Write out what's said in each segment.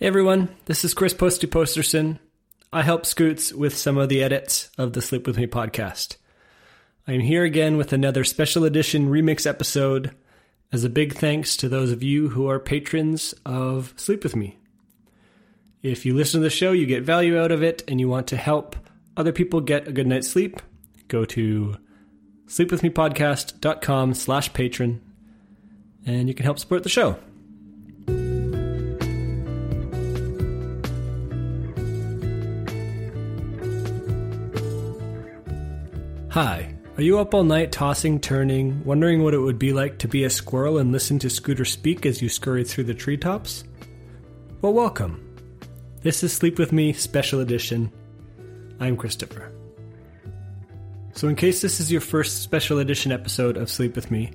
Hey everyone, this is Chris Posty Posterson. I help Scoots with some of the edits of the Sleep With Me podcast. I am here again with another special edition remix episode as a big thanks to those of you who are patrons of Sleep With Me. If you listen to the show, you get value out of it, and you want to help other people get a good night's sleep, go to sleepwithmepodcast.com slash patron, and you can help support the show. Hi. Are you up all night tossing, turning, wondering what it would be like to be a squirrel and listen to Scooter speak as you scurry through the treetops? Well, welcome. This is Sleep With Me Special Edition. I'm Christopher. So, in case this is your first special edition episode of Sleep With Me,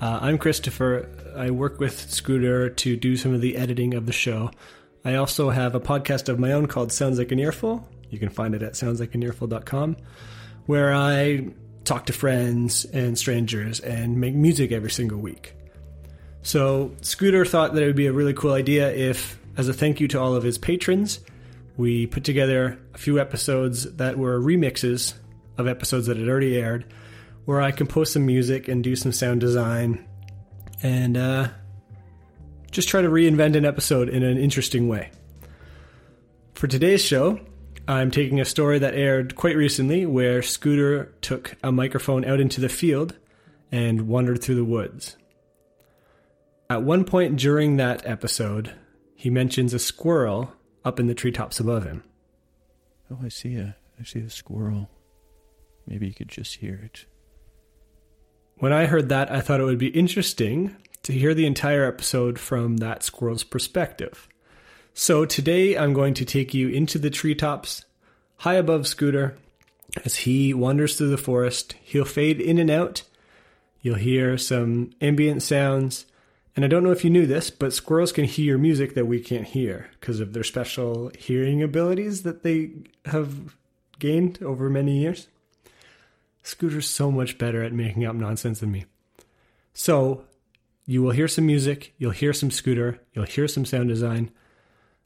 uh, I'm Christopher. I work with Scooter to do some of the editing of the show. I also have a podcast of my own called Sounds Like an Earful. You can find it at soundslikeanearful.com where I talk to friends and strangers and make music every single week. So, Scooter thought that it would be a really cool idea if, as a thank you to all of his patrons, we put together a few episodes that were remixes of episodes that had already aired, where I compose some music and do some sound design and uh, just try to reinvent an episode in an interesting way. For today's show, I'm taking a story that aired quite recently where Scooter took a microphone out into the field and wandered through the woods. At one point during that episode, he mentions a squirrel up in the treetops above him. Oh, I see a I see a squirrel. Maybe you could just hear it. When I heard that, I thought it would be interesting to hear the entire episode from that squirrel's perspective. So today I'm going to take you into the treetops, high above Scooter. As he wanders through the forest, he'll fade in and out. You'll hear some ambient sounds. And I don't know if you knew this, but squirrels can hear music that we can't hear because of their special hearing abilities that they have gained over many years. Scooter's so much better at making up nonsense than me. So, you will hear some music, you'll hear some Scooter, you'll hear some sound design.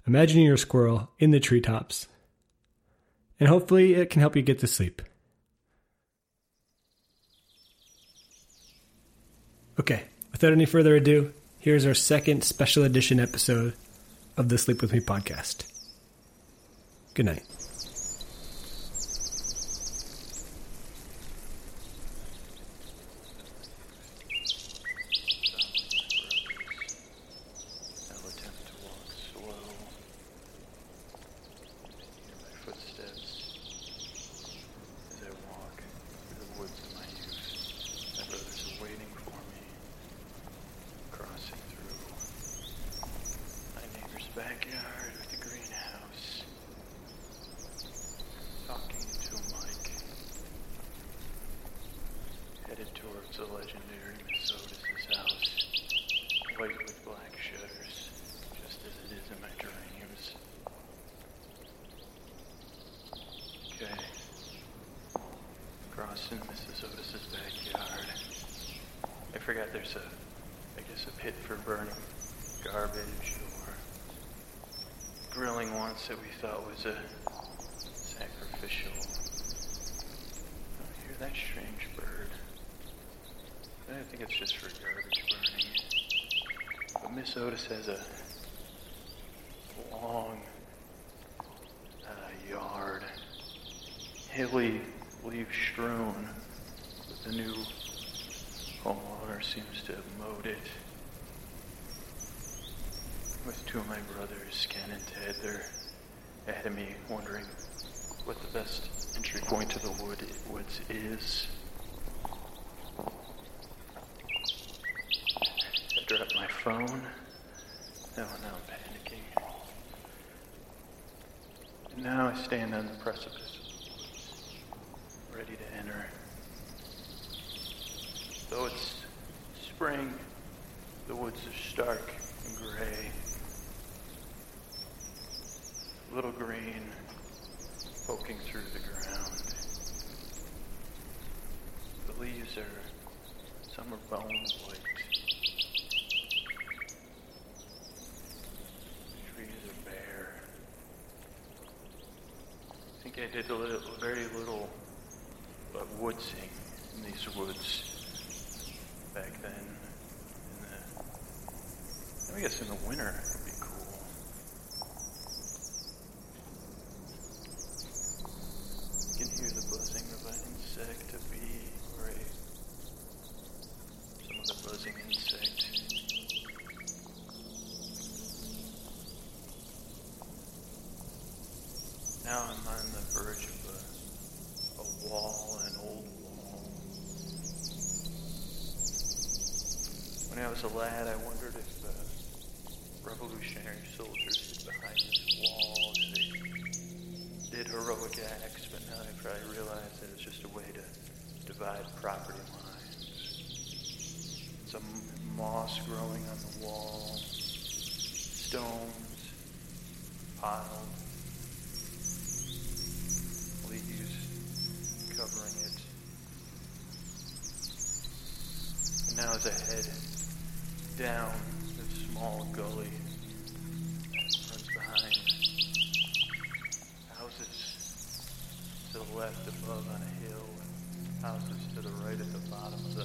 Imagine you're a squirrel in the treetops, and hopefully it can help you get to sleep. Okay, without any further ado, here's our second special edition episode of the Sleep With Me podcast. Good night. I'll attempt to walk slow. Hear my footsteps as I walk through the woods of my youth. My brothers are waiting for me, crossing through my neighbor's backyard with the greenhouse, talking into a mic, headed towards the legendary Miss Otis's house white with black shutters, just as it is in my dreams. Okay. Crossing Mrs. Otis's backyard. I forgot there's a, I guess, a pit for burning garbage or grilling once that we thought was a sacrificial. Oh, hear that strange bird. I think it's just for garbage burning. But Miss Otis has a long uh, yard, hilly, leaf strewn. with the new seems to have mowed it. With two of my brothers, Ken and Ted, they're ahead of me, wondering what the best entry point to the wood woods is. I dropped my phone. Oh, now I'm panicking. And now I stand on the precipice ready to enter. Though it's spring, the woods are stark and gray. Little green poking through the ground. The leaves are, some are bone white. The trees are bare. I think I did a little, very little wood sing in these woods back then. In the, I guess in the winter, miles ahead down this small gully runs behind. Houses to the left above on a hill houses to the right at the bottom of the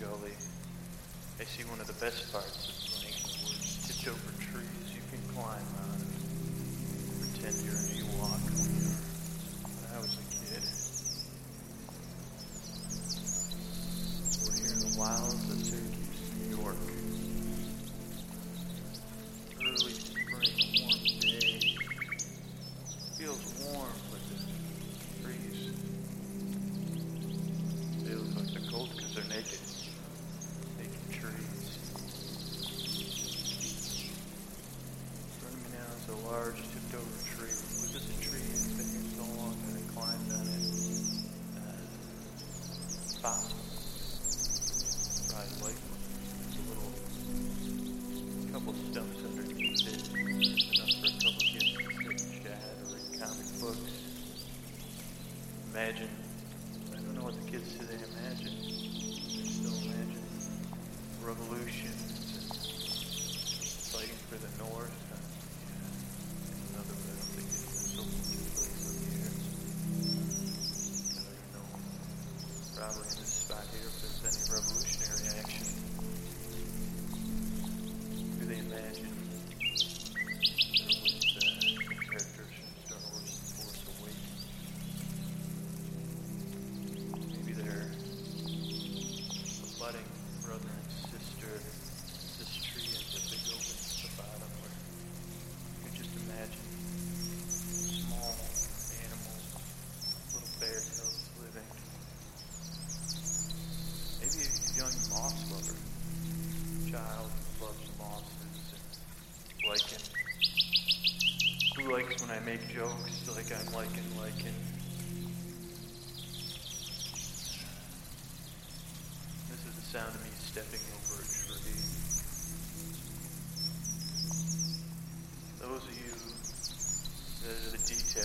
gully. I see one of the best parts of playing the woods. Tipped over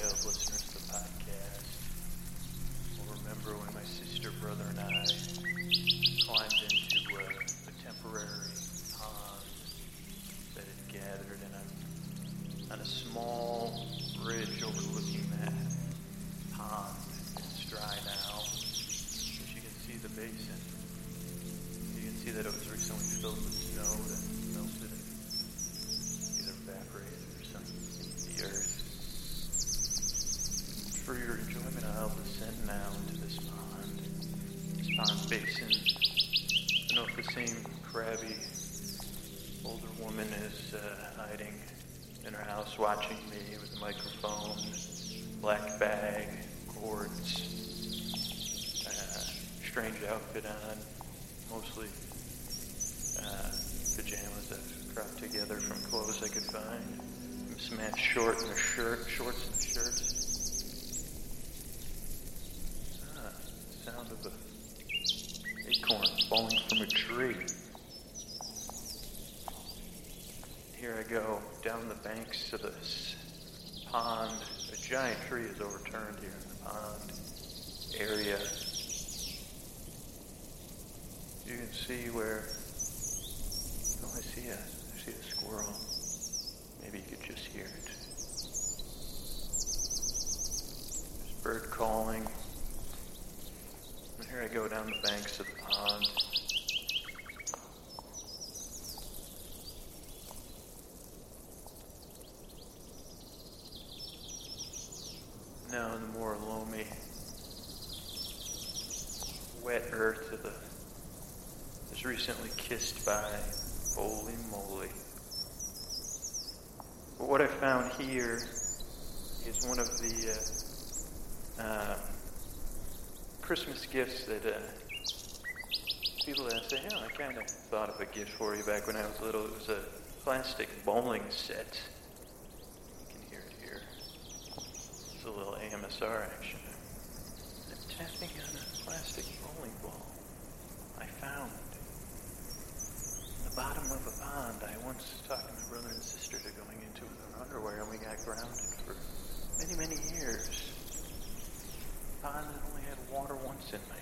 Listeners here I go down the banks of this pond. A giant tree is overturned here in the pond area. You can see where. Oh, I see a, I see a squirrel. Maybe you could just hear it. There's bird calling. And here I go down the banks of the Christmas gifts that uh, people that say, "Oh, I kind of thought of a gift for you back when I was little." It was a plastic bowling set. You can hear it here. It's a little ASMR action. I'm tapping on a plastic bowling ball I found in the bottom of a pond. I once talked my brother and sister to going into with our underwear, and we got grounded for many, many years. That only had water once in my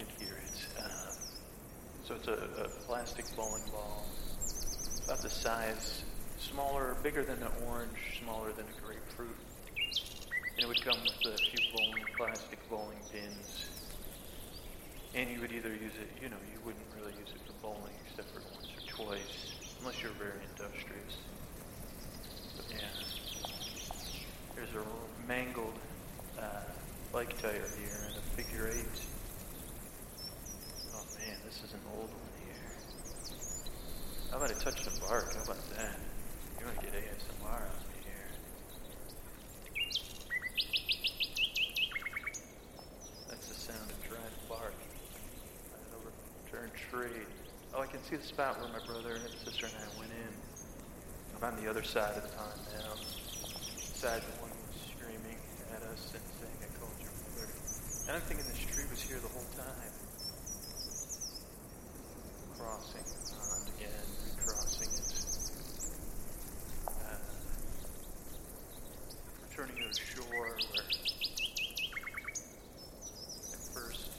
it. Uh, so it's a, a plastic bowling ball, about the size, smaller, bigger than an orange, smaller than a grapefruit. And it would come with a few bowling, plastic bowling pins. And you would either use it, you know, you wouldn't really use it for bowling except for once or twice, unless you're very industrious. But yeah, there's a mangled uh, bike tire here and a figure eight. Oh man, this is an old one here. How about I touch the bark? How about that? You're gonna get ASMR on me here. That's the sound of dried bark. An overturned tree. Oh, I can see the spot where my brother and sister and I went in. I'm on the other side of the pond now. Side one us and saying, I called your mother. And I'm thinking this tree was here the whole time. Crossing the pond again, recrossing it. Uh, returning to the shore where at first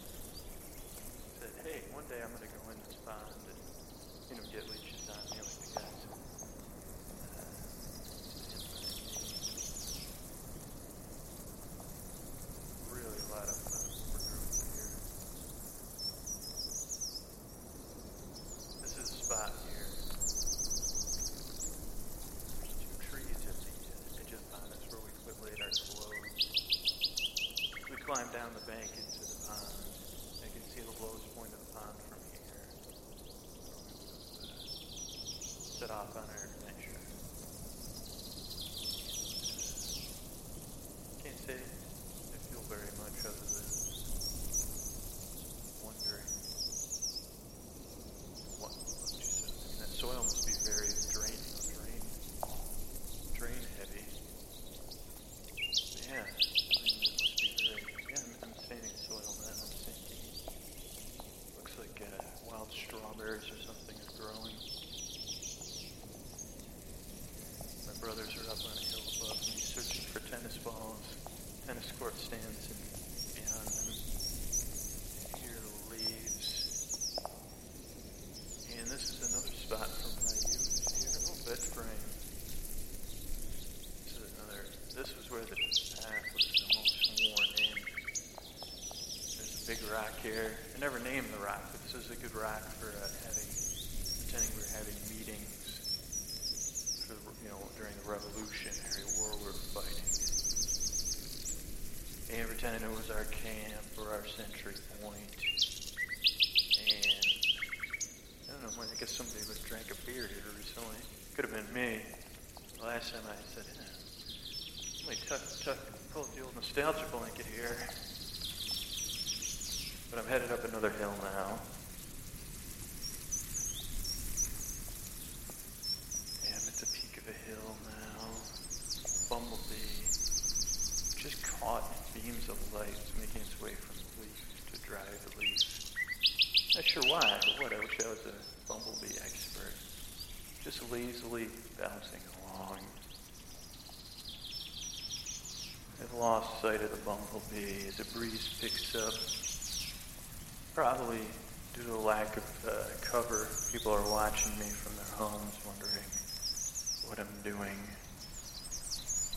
said, hey, one day I'm going to go in this pond and, you know, get leeches on me like the guys. Uh, stand by me. Really a lot of uh, work groups here. This is a spot here. There's two trees at the uh, edge of the pond. That's where we quit laid our clothes. We climbed down the bank into the pond. I can see the lowest point of the pond from here. Where we will, uh, set off on our adventure. Can't say I feel very much other than wondering what what you said. I mean, that soil must be very drain, drain, drain heavy. Yeah, I mean, it must be very. Yeah, I'm, I'm staining soil now. I'm sinking. Looks like uh, wild strawberries or something are growing. My brothers are up on a hill above me, searching for tennis balls, tennis court stands, and beyond them, I hear leaves. And this is another spot from my youth here. Oh, bed frame. This is another. This was where the path was the most worn in. There's a big rock here. I never named the rock, but this is a good rock for uh, having, pretending we're having meetings for you know during the Revolutionary War we were fighting. And pretending it was our camp or our sentry point. And I don't know, I guess somebody would have drank a beer here recently. Could have been me. The last time I said, yeah, somebody tuck, tuck, pull up the old nostalgia blanket here. But I'm headed up another hill now. I'm at the peak of a hill now. Bumblebee just caught beams of light, making its way from the leaf to dry the leaf. Not sure why, but what? I wish I was a bumblebee expert. Just lazily bouncing along. I've lost sight of the bumblebee as the breeze picks up. Probably due to a lack of uh, cover, people are watching me from their homes, wondering what I'm doing.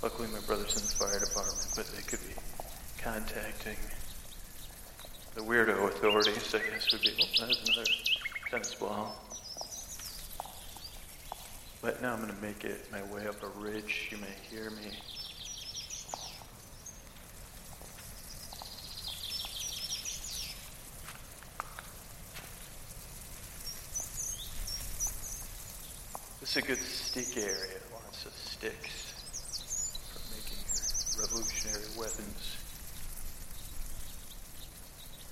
Luckily, my brother's in the fire department, but they could be contacting the weirdo authorities, I guess would be, oh, there's another tennis ball. But now I'm going to make it my way up a ridge. You may hear me. Is a good stick area, lots of sticks for making revolutionary weapons.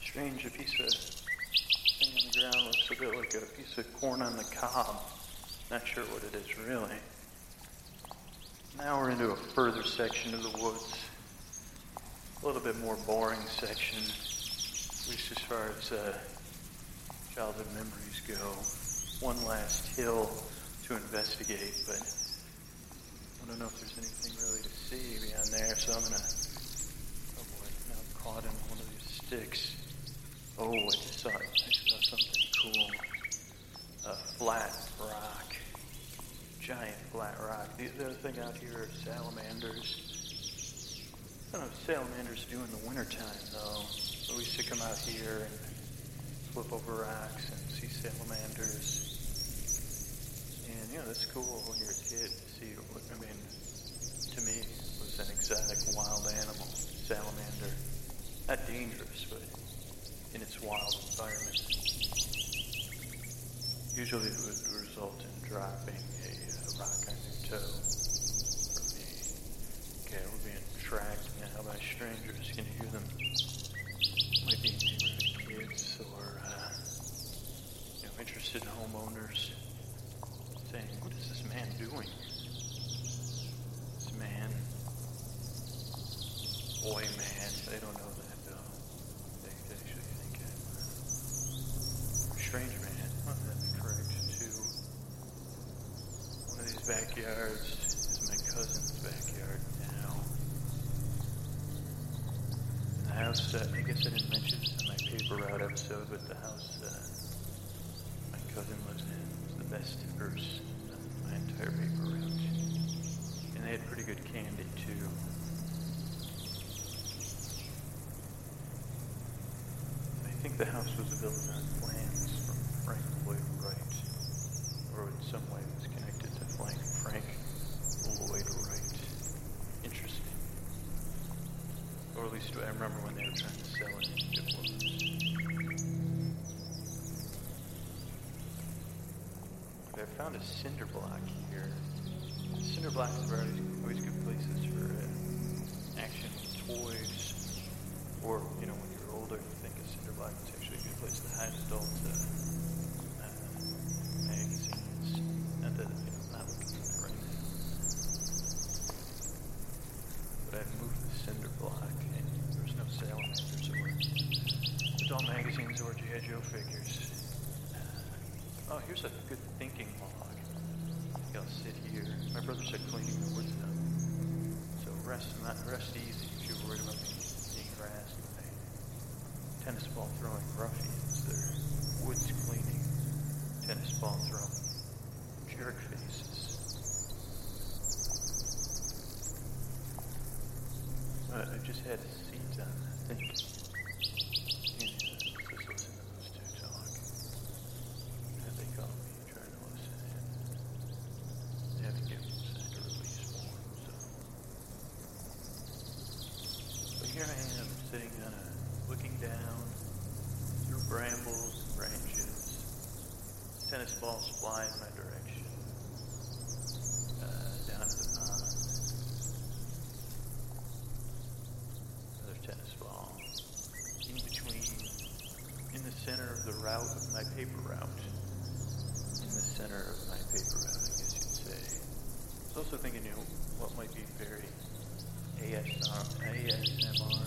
Strange, a piece of thing on the ground looks a bit like a piece of corn on the cob. Not sure what it is really. Now we're into a further section of the woods. A little bit more boring section, at least as far as uh, childhood memories go. One last hill to investigate, but I don't know if there's anything really to see beyond there, so I'm gonna. Oh boy, now I'm caught in one of these sticks. Oh, I just saw, I saw something cool. A flat rock. Giant flat rock. The, the other thing out here are salamanders. I don't know what salamanders do in the wintertime, though. But We used come out here and flip over rocks and see salamanders. And, you know, that's cool when you're a kid to see, what- I mean, to me, it was an exotic wild animal, salamander. Not dangerous, but in its wild environment. Usually it would result in dropping a uh, rock on your toe. Okay, we're being tracked now by strangers. Can you hear them? Might be neighborhood kids or, uh, you know, interested homeowners saying, what is this man doing? This man, boy man, they don't know that though. They actually think I'm a strange man. Well, that'd be correct too. One of these backyards is my cousin's backyard now. And the house, uh, I guess I didn't mention in my paper route episode, but the house the house was built on plans from Frank Lloyd Wright, or in some way was connected to Frank Frank Lloyd Wright. Interesting. Or at least I remember when they were trying to sell it. I found a cinder block here. Cinder blocks are always, always good places for uh, action toys. Or, you know, when you're older, you think a cinder block is actually a good place to hide adult uh, uh, magazines. Not that, you know, I'm not looking at it right now. But I moved the cinder block and there was no salamanders or adult magazines or G.I. Joe figures. Oh, here's a good thinking log. I think I'll sit here. My brother said cleaning the woods up. So rest not rest easy if you're worried about being, being harassed by tennis ball throwing ruffians. They're woods cleaning, tennis ball throwing jerk faces. Uh, I just had a seat on, I think. Yeah, just. And they me. They so. But here I am, sitting looking down through brambles branches. Tennis balls fly in my direction. Uh, down to the pond. Another tennis ball. In between, in the center of the route of my paper route. In the center of my paper route, I guess you'd say. I was also thinking, you know, what might be very ASR, ASMR,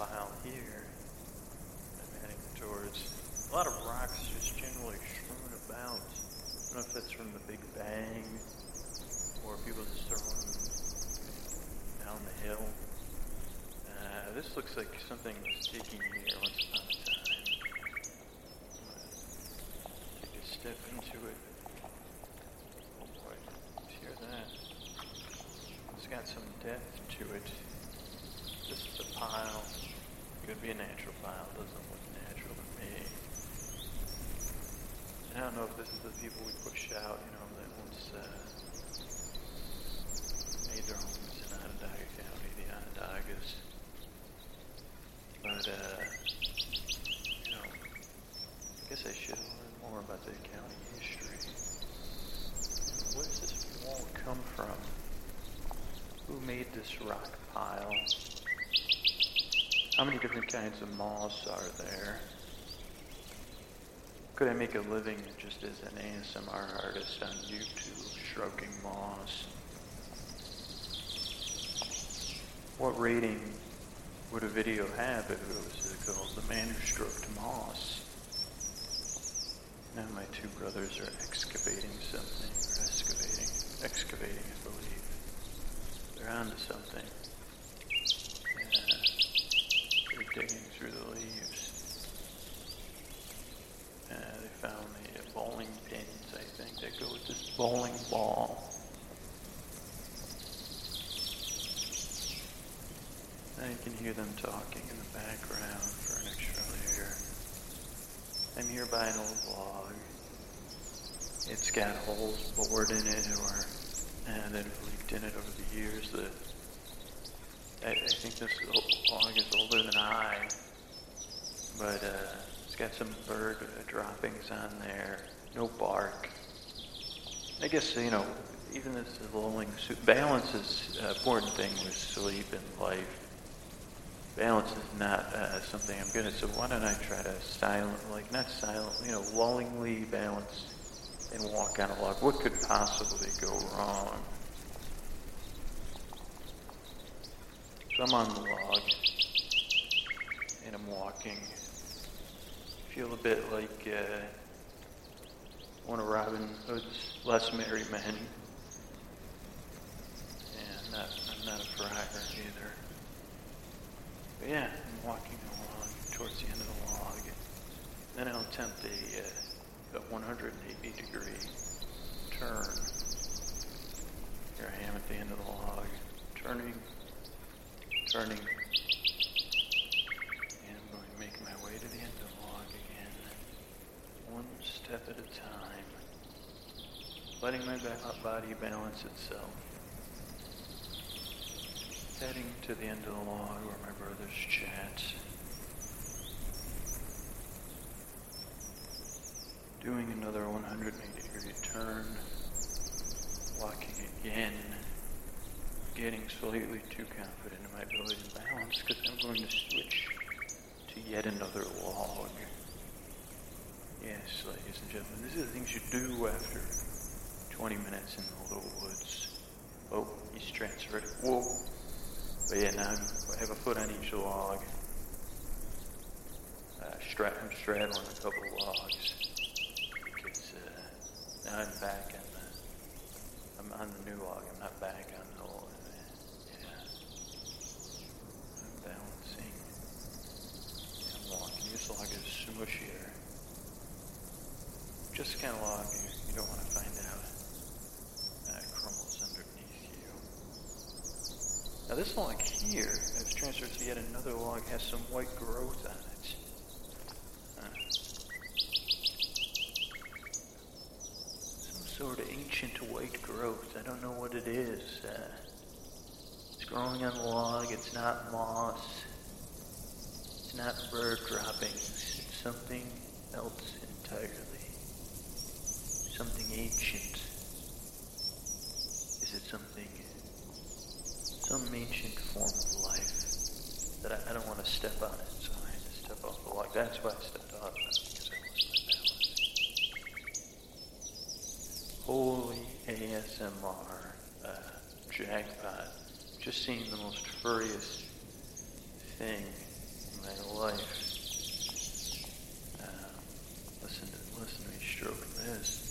file here. I'm heading towards a lot of rocks just generally strewn about. I don't know if that's from the Big Bang or people just throwing down the hill. Uh, this looks like something was taking here once upon a time. Take a step into it. Oh boy, hear that. It's got some depth to it be a natural pile doesn't look natural to me. And I don't know if this is the people we push out, you know, that once uh, made their homes in Onondaga County, the Onondagas. But, uh, you know, I guess I should learn more about the county history. Where does this wall come from? Who made this rock pile? How many different kinds of moss are there? Could I make a living just as an ASMR artist on YouTube, stroking moss? What rating would a video have if it was called The Man Who Stroked Moss? Now my two brothers are excavating something, or excavating, excavating, I believe. They're onto something digging through the leaves. Uh, they found the bowling pins, I think, that go with this bowling ball. I can hear them talking in the background, for an extra layer. I'm here by an old log. It's got holes bored in it or and then have leaked in it over the years. The I, I think this log is older than I, but uh, it's got some bird droppings on there. No bark. I guess you know even this lulling balance is an important thing with sleep and life. Balance is not uh, something I'm good at, so why don't I try to silent, like not silent, you know, lullingly balance and walk on a log? What could possibly go wrong? So I'm on the log and I'm walking. Feel a bit like uh, one of Robin Hood's less merry men. And not, I'm not a braggart either. But yeah, I'm walking along towards the end of the log. Then I'll attempt a, uh, a 180 degree turn. Here I am at the end of the log, turning turning. And I'm going to make my way to the end of the log again, one step at a time, letting my body balance itself. Heading to the end of the log where my brothers chat. Doing another 180 degree turn, walking again getting slightly too confident in my ability to balance because I'm going to switch to yet another log. Yes, ladies and gentlemen, these are the things you do after 20 minutes in the little woods. Oh, he's transferred. Whoa. But yeah, now I have a foot on each log. Uh, stra- I'm straddling a couple of logs. Because uh, now I'm back on the, I'm on the new log. I'm not back log is smushier. Just kind of log you, you don't want to find out that crumbles underneath you. Now this log here, as transferred to yet another log, has some white growth on it. Some sort of ancient white growth. I don't know what it is. Uh, it's growing on the log. It's not moss. Not bird droppings. It's something else entirely. Something ancient. Is it something, some ancient form of life that I, I don't want to step on it, so I had to step off the. That's why I stepped off it, because I lost my balance. Holy ASMR uh, jackpot. Just seeing the most furriest thing life. Uh, listen to listen to me stroke this.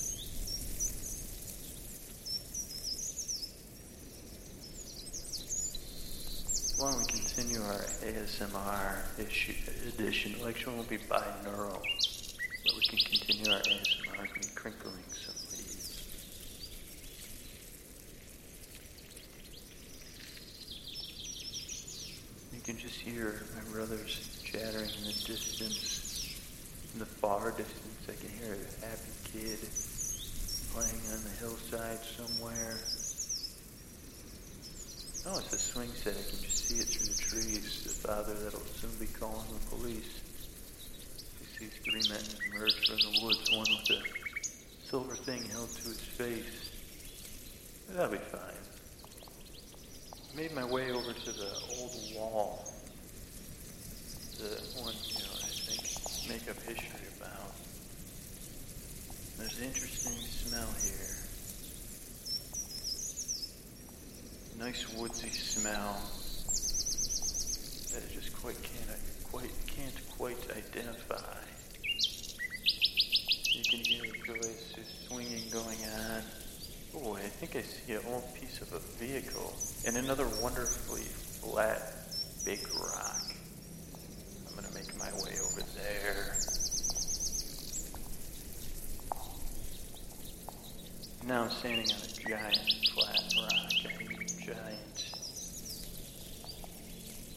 Why don't we continue our ASMR issue, edition? The lecture won't be binaural, but we can continue our ASMR me crinkling some leaves. You can just hear my brothers chattering in the distance, in the far distance. I can hear a happy kid playing on the hillside somewhere. Oh, it's a swing set. I can just see it through the trees. The father that'll soon be calling the police. He sees three men emerge from the woods, one with a silver thing held to his face. That'll be fine. I made my way over to the old wall the one, you know, I think make up history about. There's an interesting smell here. Nice woodsy smell that I just quite can't quite can't quite identify. You can hear the voice swinging going on. Oh, I think I see an old piece of a vehicle and another wonderfully flat big rock my way over there. now I'm standing on a giant flat rock. Mean, giant.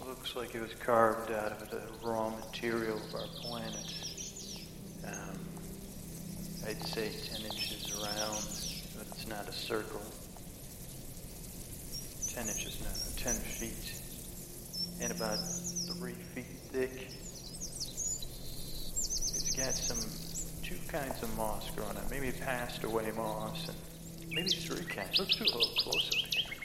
Looks like it was carved out of the raw material of our planet. Um, I'd say 10 inches around, but it's not a circle. 10 inches, no, 10 feet. And about 3 feet thick. It's got some two kinds of moss growing on. it. Maybe passed away moss, and maybe three kinds. Let's do a little close up here.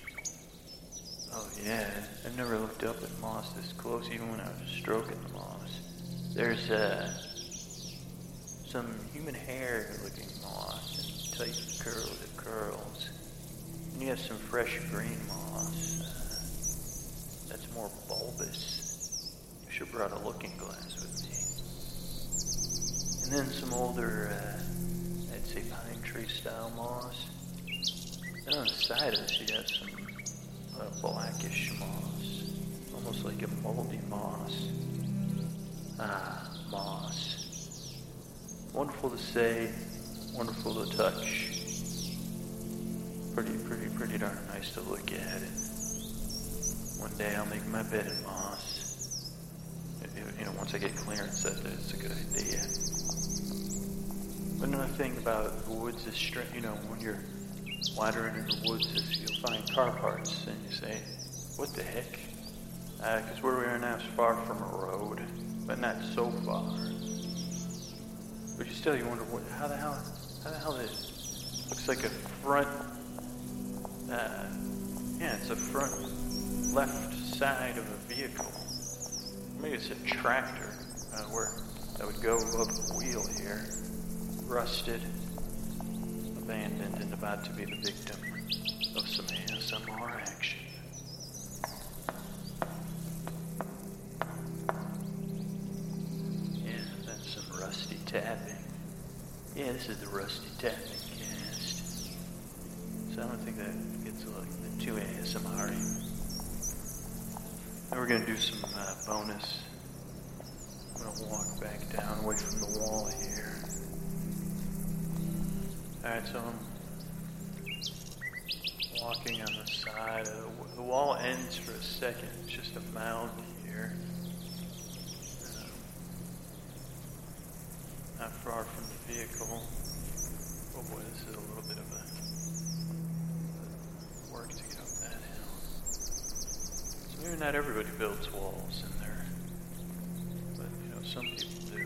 Oh yeah, I've never looked up at moss this close, even when I was stroking the moss. There's uh, some human hair looking moss and tight curl that curls. And you have some fresh green moss. Uh, that's more bulbous. I brought a looking glass with me. And then some older, uh, I'd say pine tree style moss. And on the side of this, you got some uh, blackish moss, almost like a moldy moss. Ah, moss. Wonderful to say, wonderful to touch. Pretty, pretty, pretty darn nice to look at. And one day I'll make my bed in moss. You know, once I get clearance that it's a good idea. But another thing about the woods is, str- you know, when you're wandering in the woods, is you'll find car parts, and you say, "What the heck?" Because where we are now is far from a road, but not so far. But you still, you wonder, what, how the hell, how the hell it looks like a front. Uh, yeah, it's a front left side of a vehicle. Maybe it's a tractor uh, where that would go above the wheel here rusted, abandoned, and about to be the victim of some ASMR action. Yeah, that's some rusty tapping. Yeah, this is the rusty tapping cast. So I don't think that gets like the two ASMR. Now we're gonna do some uh, bonus. I'm gonna walk back down away from the wall here. Alright, so I'm walking on the side of the, the wall ends for a second. It's just a mound here. Um, not far from the vehicle. Oh boy, this is a little bit of a work to get up that hill. So not everybody builds walls in there. But you know, some people do.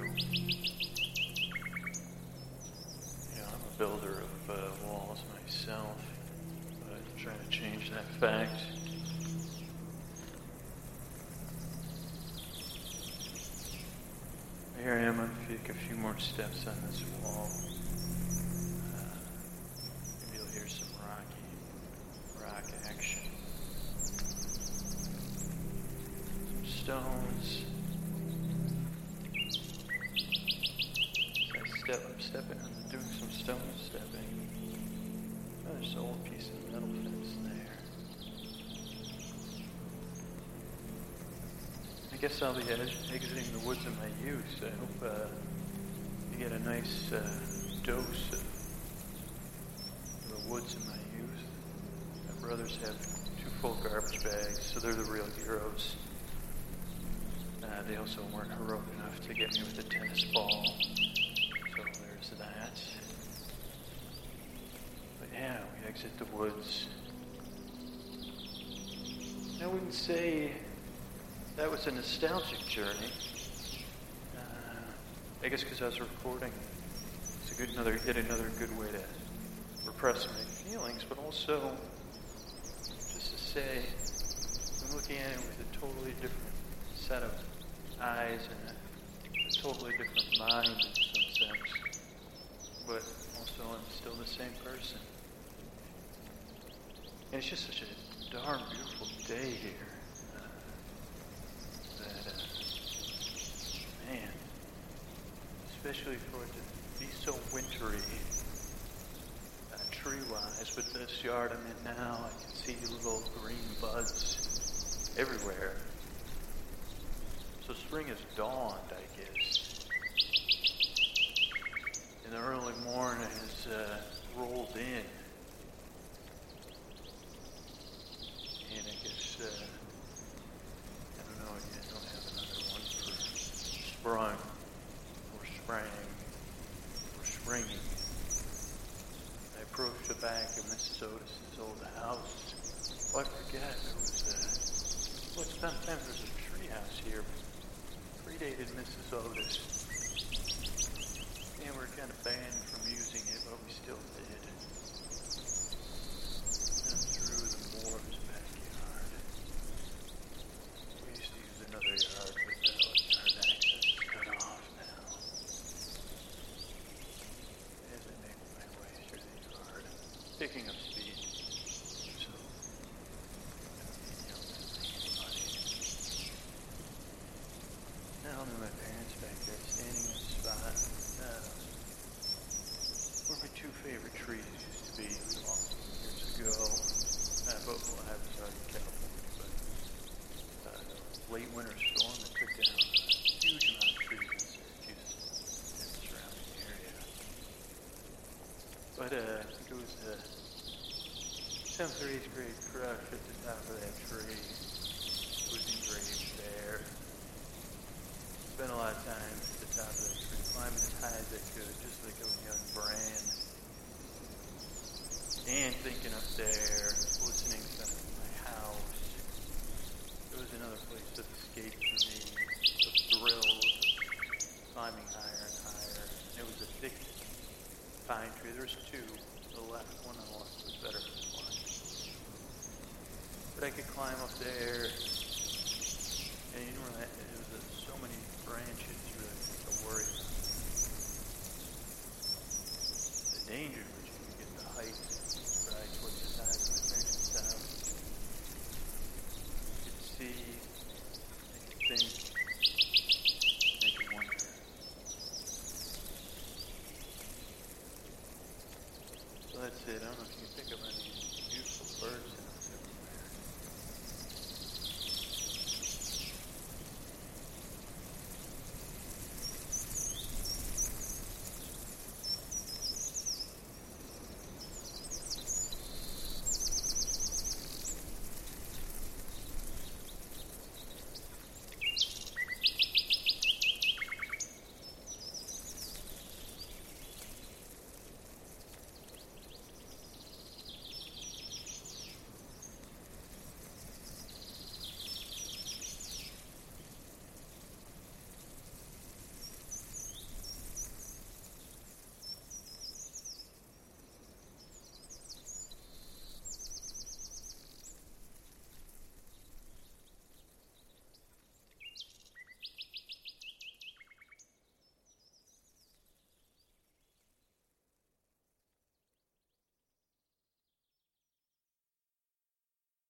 You know, I'm a builder of uh, walls myself, but I'm trying to change that fact. Here I am, gonna take a few more steps on this wall. Uh, maybe you'll hear some rocky, rock action. Some stones. I I'm doing some stone stepping. Oh, there's an old piece of metal fence there. I guess I'll be exiting the woods in my youth. I hope uh, you get a nice uh, dose of the woods in my youth. My brothers have two full garbage bags, so they're the real heroes. Uh, they also weren't heroic enough to get me with a tennis ball. So there's that. But yeah, we exit the woods. I wouldn't say that was a nostalgic journey. Uh, I guess because I was recording. It's a good another yet another good way to repress my feelings, but also just to say I'm looking at it with a totally different set of eyes and a, a totally different mind in some sense. But also I'm still the same person. And it's just such a darn beautiful day here. Uh, that, uh, man, especially for it to be so wintry, uh, tree-wise, with this yard I'm in now, I can see little green buds everywhere. So spring has dawned, I guess. And the early morning has uh, rolled in. uh, I don't know, I don't have another one for sprung or sprang or springing. I approached the back of Mrs. Otis's old house. Oh, I forget, there was a, well, sometimes there's a tree house here, predated Mrs. Otis. And we're kind of banned from using it, but we still did. And through the Moore's backyard. We used to use another yard, but that yard access is cut off now. As I make my way through the yard, picking up speed. So, you know, anybody. Now I'm in my parents' back there, standing in a spot. Uh, where my two favorite trees used to be long years ago. Uh, but well, I was already in California, but uh, late winter storm that took down a huge amount of trees in Syracuse and the surrounding area. But uh, I it was the seventh or eighth grade crush at the top of that tree was engraved there. Spent a lot of time at the top of that tree, climbing as high as I could, just like a young Bran. And thinking up there, listening to my house. It was another place of escape for me, of thrills, climbing higher and higher. It was a thick pine tree. There was two. The left one on the left was better than one. But I could climb up there, and you know that it was uh, so many branches you really to worry. The danger was you could get the height right towards the side of the parents' house. You could see, you